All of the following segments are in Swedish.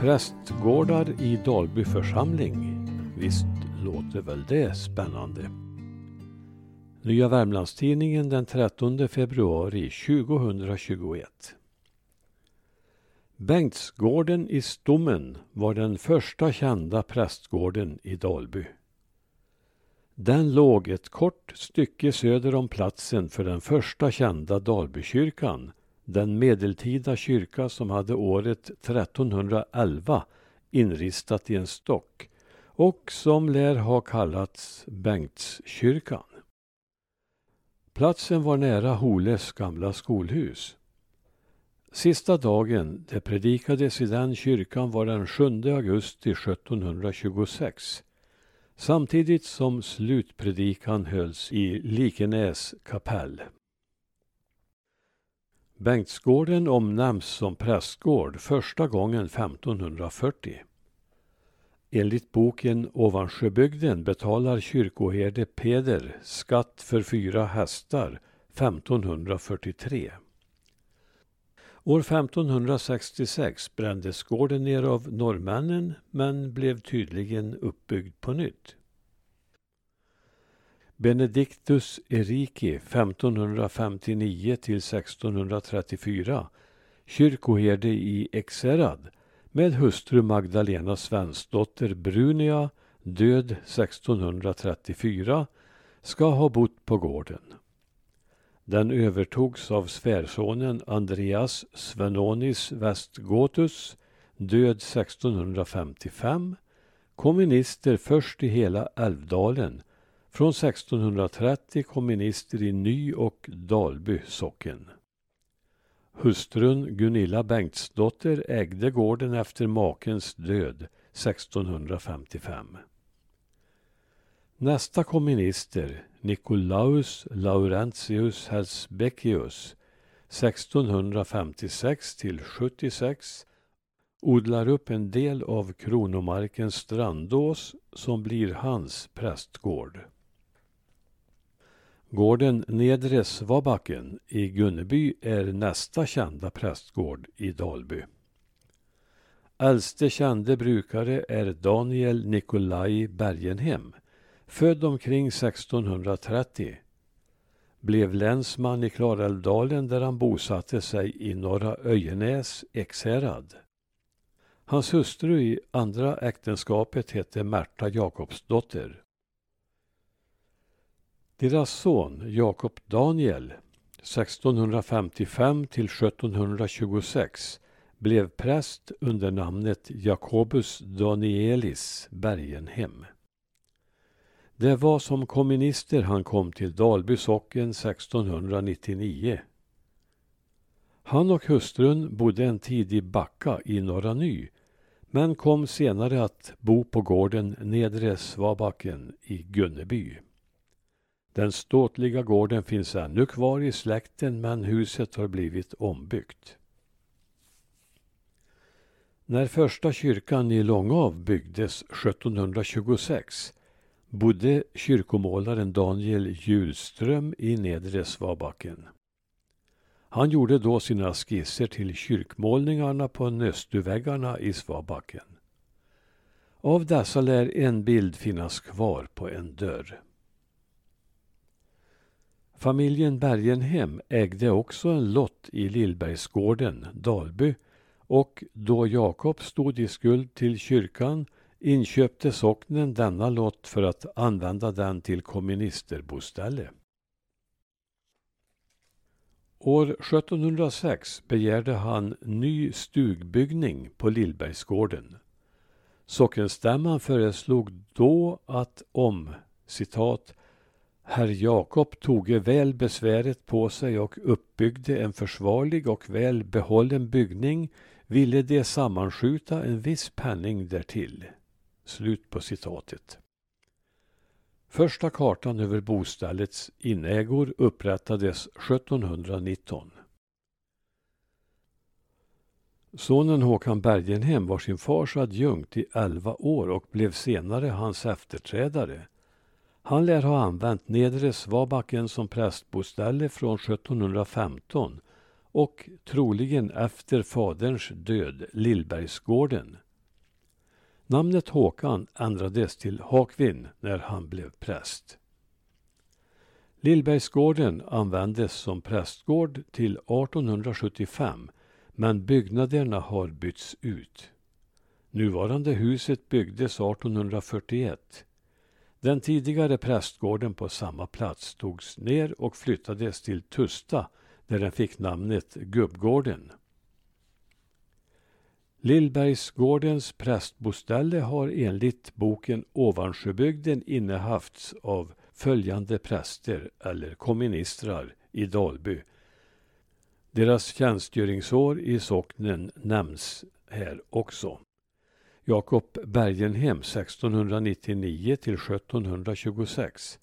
Prästgårdar i Dalby församling. Visst låter väl det spännande? Nya Värmlandstidningen den 13 februari 2021. Bengtsgården i Stommen var den första kända prästgården i Dalby. Den låg ett kort stycke söder om platsen för den första kända Dalbykyrkan, den medeltida kyrka som hade året 1311 inristat i en stock och som lär ha kallats Bengtskyrkan. Platsen var nära Holes gamla skolhus. Sista dagen det predikades i den kyrkan var den 7 augusti 1726 samtidigt som slutpredikan hölls i Likenäs kapell. Bengtsgården omnämns som prästgård första gången 1540. Enligt boken Ovansjöbygden betalar kyrkoherde Peder skatt för fyra hästar 1543. År 1566 brändes gården ner av norrmännen men blev tydligen uppbyggd på nytt. Benedictus Eriki 1559 till 1634 kyrkoherde i Ekserad med hustru Magdalena Svensdotter Brunia, död 1634, ska ha bott på gården. Den övertogs av svärsonen Andreas Svenonis Westgotus, död 1655, kommunister först i hela Älvdalen, från 1630 kommunister i Ny och Dalby socken. Hustrun Gunilla Bengtsdotter ägde gården efter makens död 1655. Nästa komminister, Nicolaus Laurentius Helsbeckius 1656 till 76 odlar upp en del av kronomarken Strandås som blir hans prästgård. Gården Nedre Svabacken i Gunneby är nästa kända prästgård i Dalby. Äldste kände brukare är Daniel Nikolaj Bergenhem, född omkring 1630. Blev länsman i Klarälvdalen där han bosatte sig i Norra Öjenäs, Ekshärad. Hans hustru i andra äktenskapet hette Märta Jakobsdotter. Deras son Jakob Daniel 1655 till 1726 blev präst under namnet Jacobus Danielis Bergenhem. Det var som kommunister han kom till Dalby socken 1699. Han och hustrun bodde en tid i Backa i Norra Ny men kom senare att bo på gården Nedre Svabacken i Gunneby. Den ståtliga gården finns ännu kvar i släkten men huset har blivit ombyggt. När första kyrkan i Långav byggdes 1726 bodde kyrkomålaren Daniel Hjulström i Nedre Svabacken. Han gjorde då sina skisser till kyrkmålningarna på nöstuväggarna i Svabacken. Av dessa lär en bild finnas kvar på en dörr. Familjen Bergenhem ägde också en lott i Lillbergsgården, Dalby och då Jakob stod i skuld till kyrkan inköpte socknen denna lott för att använda den till komministerboställe. År 1706 begärde han ny stugbyggning på Lillbergsgården. Sockenstämman föreslog då att om citat Herr Jakob toge väl besväret på sig och uppbyggde en försvarlig och väl behållen byggning ville de sammanskjuta en viss penning därtill. Slut på citatet. Första kartan över boställets inägor upprättades 1719. Sonen Håkan Bergenhem var sin fars adjunkt i elva år och blev senare hans efterträdare. Han lär ha använt Nedre Svabacken som prästboställe från 1715 och troligen efter faderns död Lillbergsgården Namnet Håkan ändrades till Hakvin när han blev präst. Lillbergsgården användes som prästgård till 1875 men byggnaderna har bytts ut. Nuvarande huset byggdes 1841. Den tidigare prästgården på samma plats togs ner och flyttades till Tusta där den fick namnet Gubbgården. Lillbergsgårdens prästboställe har enligt boken Ovansjöbygden innehafts av följande präster eller komministrar i Dalby. Deras tjänstgöringsår i socknen nämns här också. Jakob Bergenhem 1699 till 1726.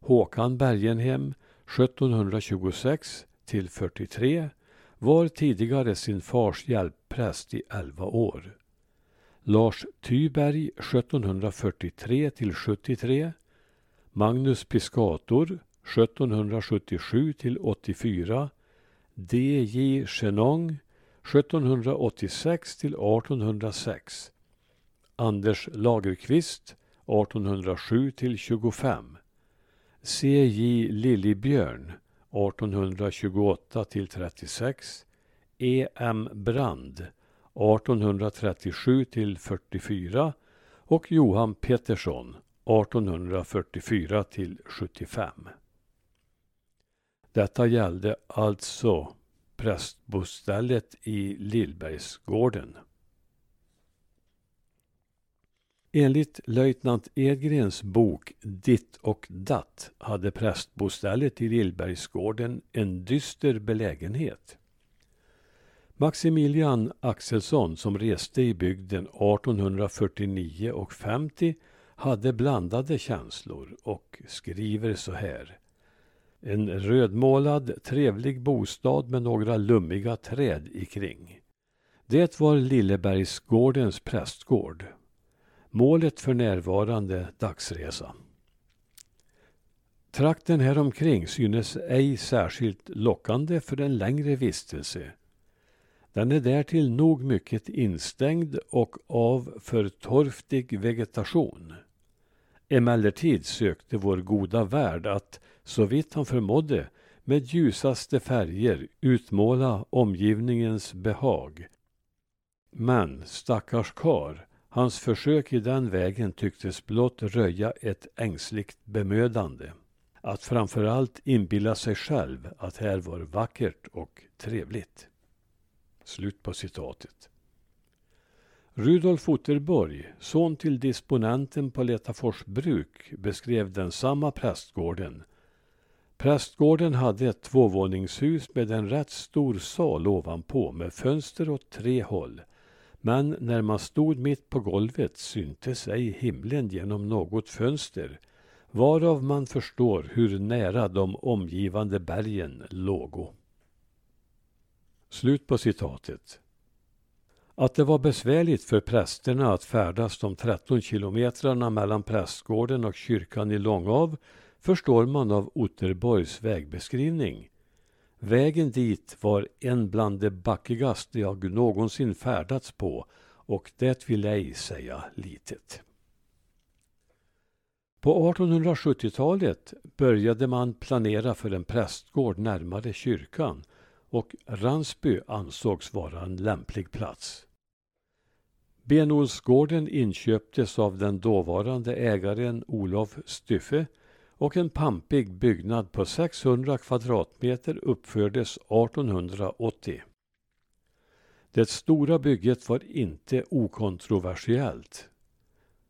Håkan Bergenhem 1726 till 43 var tidigare sin fars hjälppräst i elva år. Lars Tyberg 1743 till 73. Magnus Piscator 1777 till 84. D.J. Chenong 1786 till 1806. Anders Lagerqvist 1807 till 25. C.J. Liljebjörn 1828 till 36. E.M. Brand 1837 till 44 och Johan Pettersson 1844 till 75. Detta gällde alltså prästbostället i Lillbergsgården. Enligt löjtnant Edgrens bok Ditt och datt hade prästbostället i Lillbergsgården en dyster belägenhet. Maximilian Axelsson som reste i bygden 1849 och 50 hade blandade känslor och skriver så här. En rödmålad trevlig bostad med några lummiga träd ikring. Det var Lillebergsgårdens prästgård. Målet för närvarande dagsresa. Trakten häromkring synes ej särskilt lockande för en längre vistelse. Den är därtill nog mycket instängd och av för torftig vegetation. Emellertid sökte vår goda värd att, så vitt han förmådde, med ljusaste färger utmåla omgivningens behag. Men, stackars kar, Hans försök i den vägen tycktes blott röja ett ängsligt bemödande. Att framförallt inbilla sig själv att här var vackert och trevligt. Slut på citatet. Rudolf Otterborg, son till disponenten på Letafors bruk, beskrev den samma prästgården. Prästgården hade ett tvåvåningshus med en rätt stor sal ovanpå med fönster åt tre håll. Men när man stod mitt på golvet syntes ej himlen genom något fönster, varav man förstår hur nära de omgivande bergen lågo. Slut på citatet. Att det var besvärligt för prästerna att färdas de 13 kilometrarna mellan prästgården och kyrkan i Långav förstår man av Otterborgs vägbeskrivning. Vägen dit var en bland de backigaste jag någonsin färdats på och det vill ej säga litet. På 1870-talet började man planera för en prästgård närmare kyrkan och Ransby ansågs vara en lämplig plats. Benolsgården inköptes av den dåvarande ägaren Olof Styffe och en pampig byggnad på 600 kvadratmeter uppfördes 1880. Det stora bygget var inte okontroversiellt.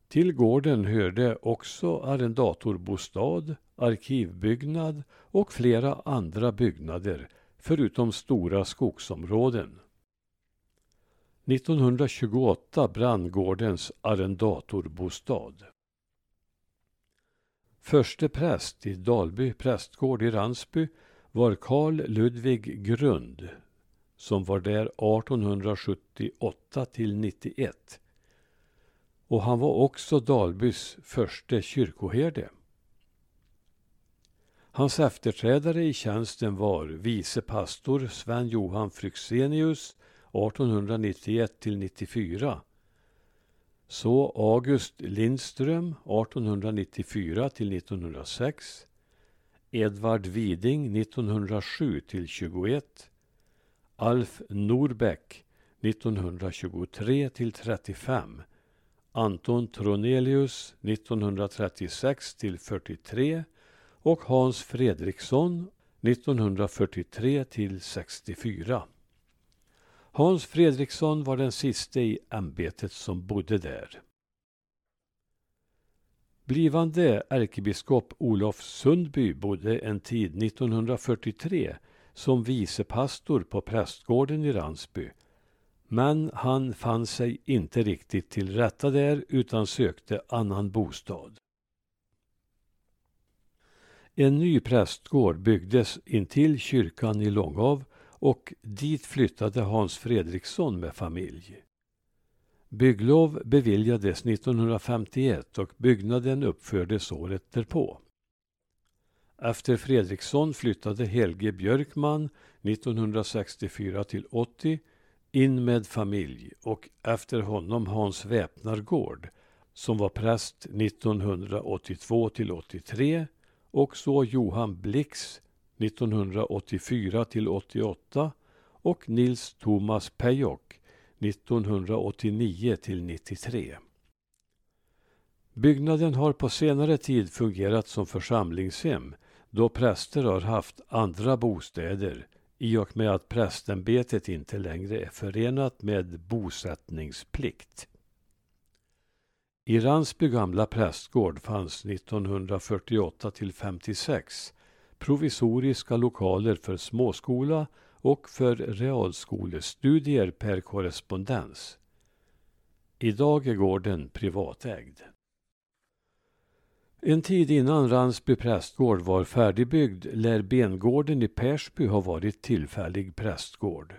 Till gården hörde också arrendatorbostad, arkivbyggnad och flera andra byggnader förutom stora skogsområden. 1928 brann gårdens arrendatorbostad. Förste präst i Dalby prästgård i Ransby var Karl Ludvig Grund som var där 1878 till 91. Och han var också Dalbys förste kyrkoherde. Hans efterträdare i tjänsten var vice pastor Sven Johan Fryxenius 1891 till 94 så August Lindström 1894 till 1906. Edvard Widing 1907 till 21. Alf Norbeck 1923 till 35. Anton Tronelius 1936 till 43 och Hans Fredriksson 1943 till 64. Hans Fredriksson var den siste i ämbetet som bodde där. Blivande ärkebiskop Olof Sundby bodde en tid 1943 som vicepastor på prästgården i Ransby. Men han fann sig inte riktigt till rätta där utan sökte annan bostad. En ny prästgård byggdes intill kyrkan i Långav och dit flyttade Hans Fredriksson med familj. Bygglov beviljades 1951 och byggnaden uppfördes året därpå. Efter Fredriksson flyttade Helge Björkman 1964 till 80 in med familj och efter honom Hans Väpnargård som var präst 1982 till 83 och så Johan Blix 1984 till 88 och Nils Thomas Pejok 1989 till 93. Byggnaden har på senare tid fungerat som församlingshem då präster har haft andra bostäder i och med att prästämbetet inte längre är förenat med bosättningsplikt. I Ransby gamla prästgård fanns 1948 till 56 provisoriska lokaler för småskola och för realskolestudier per korrespondens. Idag är gården privatägd. En tid innan Ransby prästgård var färdigbyggd lär bengården i Persby ha varit tillfällig prästgård.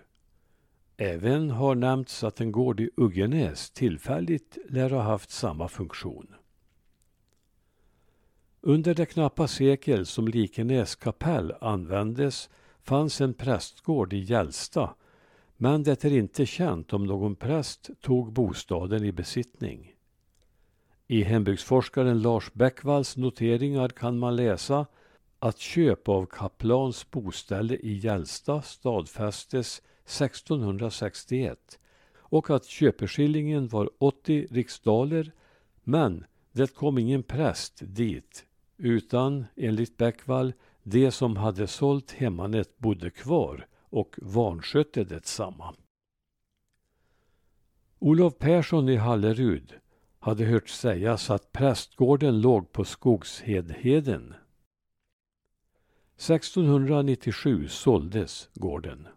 Även har nämnts att en gård i Uggenäs tillfälligt lär ha haft samma funktion. Under det knappa sekel som Likenäs kapell användes fanns en prästgård i Gällsta men det är inte känt om någon präst tog bostaden i besittning. I hembygdsforskaren Lars Bäckvalls noteringar kan man läsa att köp av kaplans boställe i Gällsta stadfästes 1661 och att köpeskillingen var 80 riksdaler men det kom ingen präst dit utan, enligt Bäckvall, de som hade sålt hemmanet bodde kvar och vanskötte detsamma. Olof Persson i Hallerud hade hört sägas att prästgården låg på Skogshedheden. 1697 såldes gården.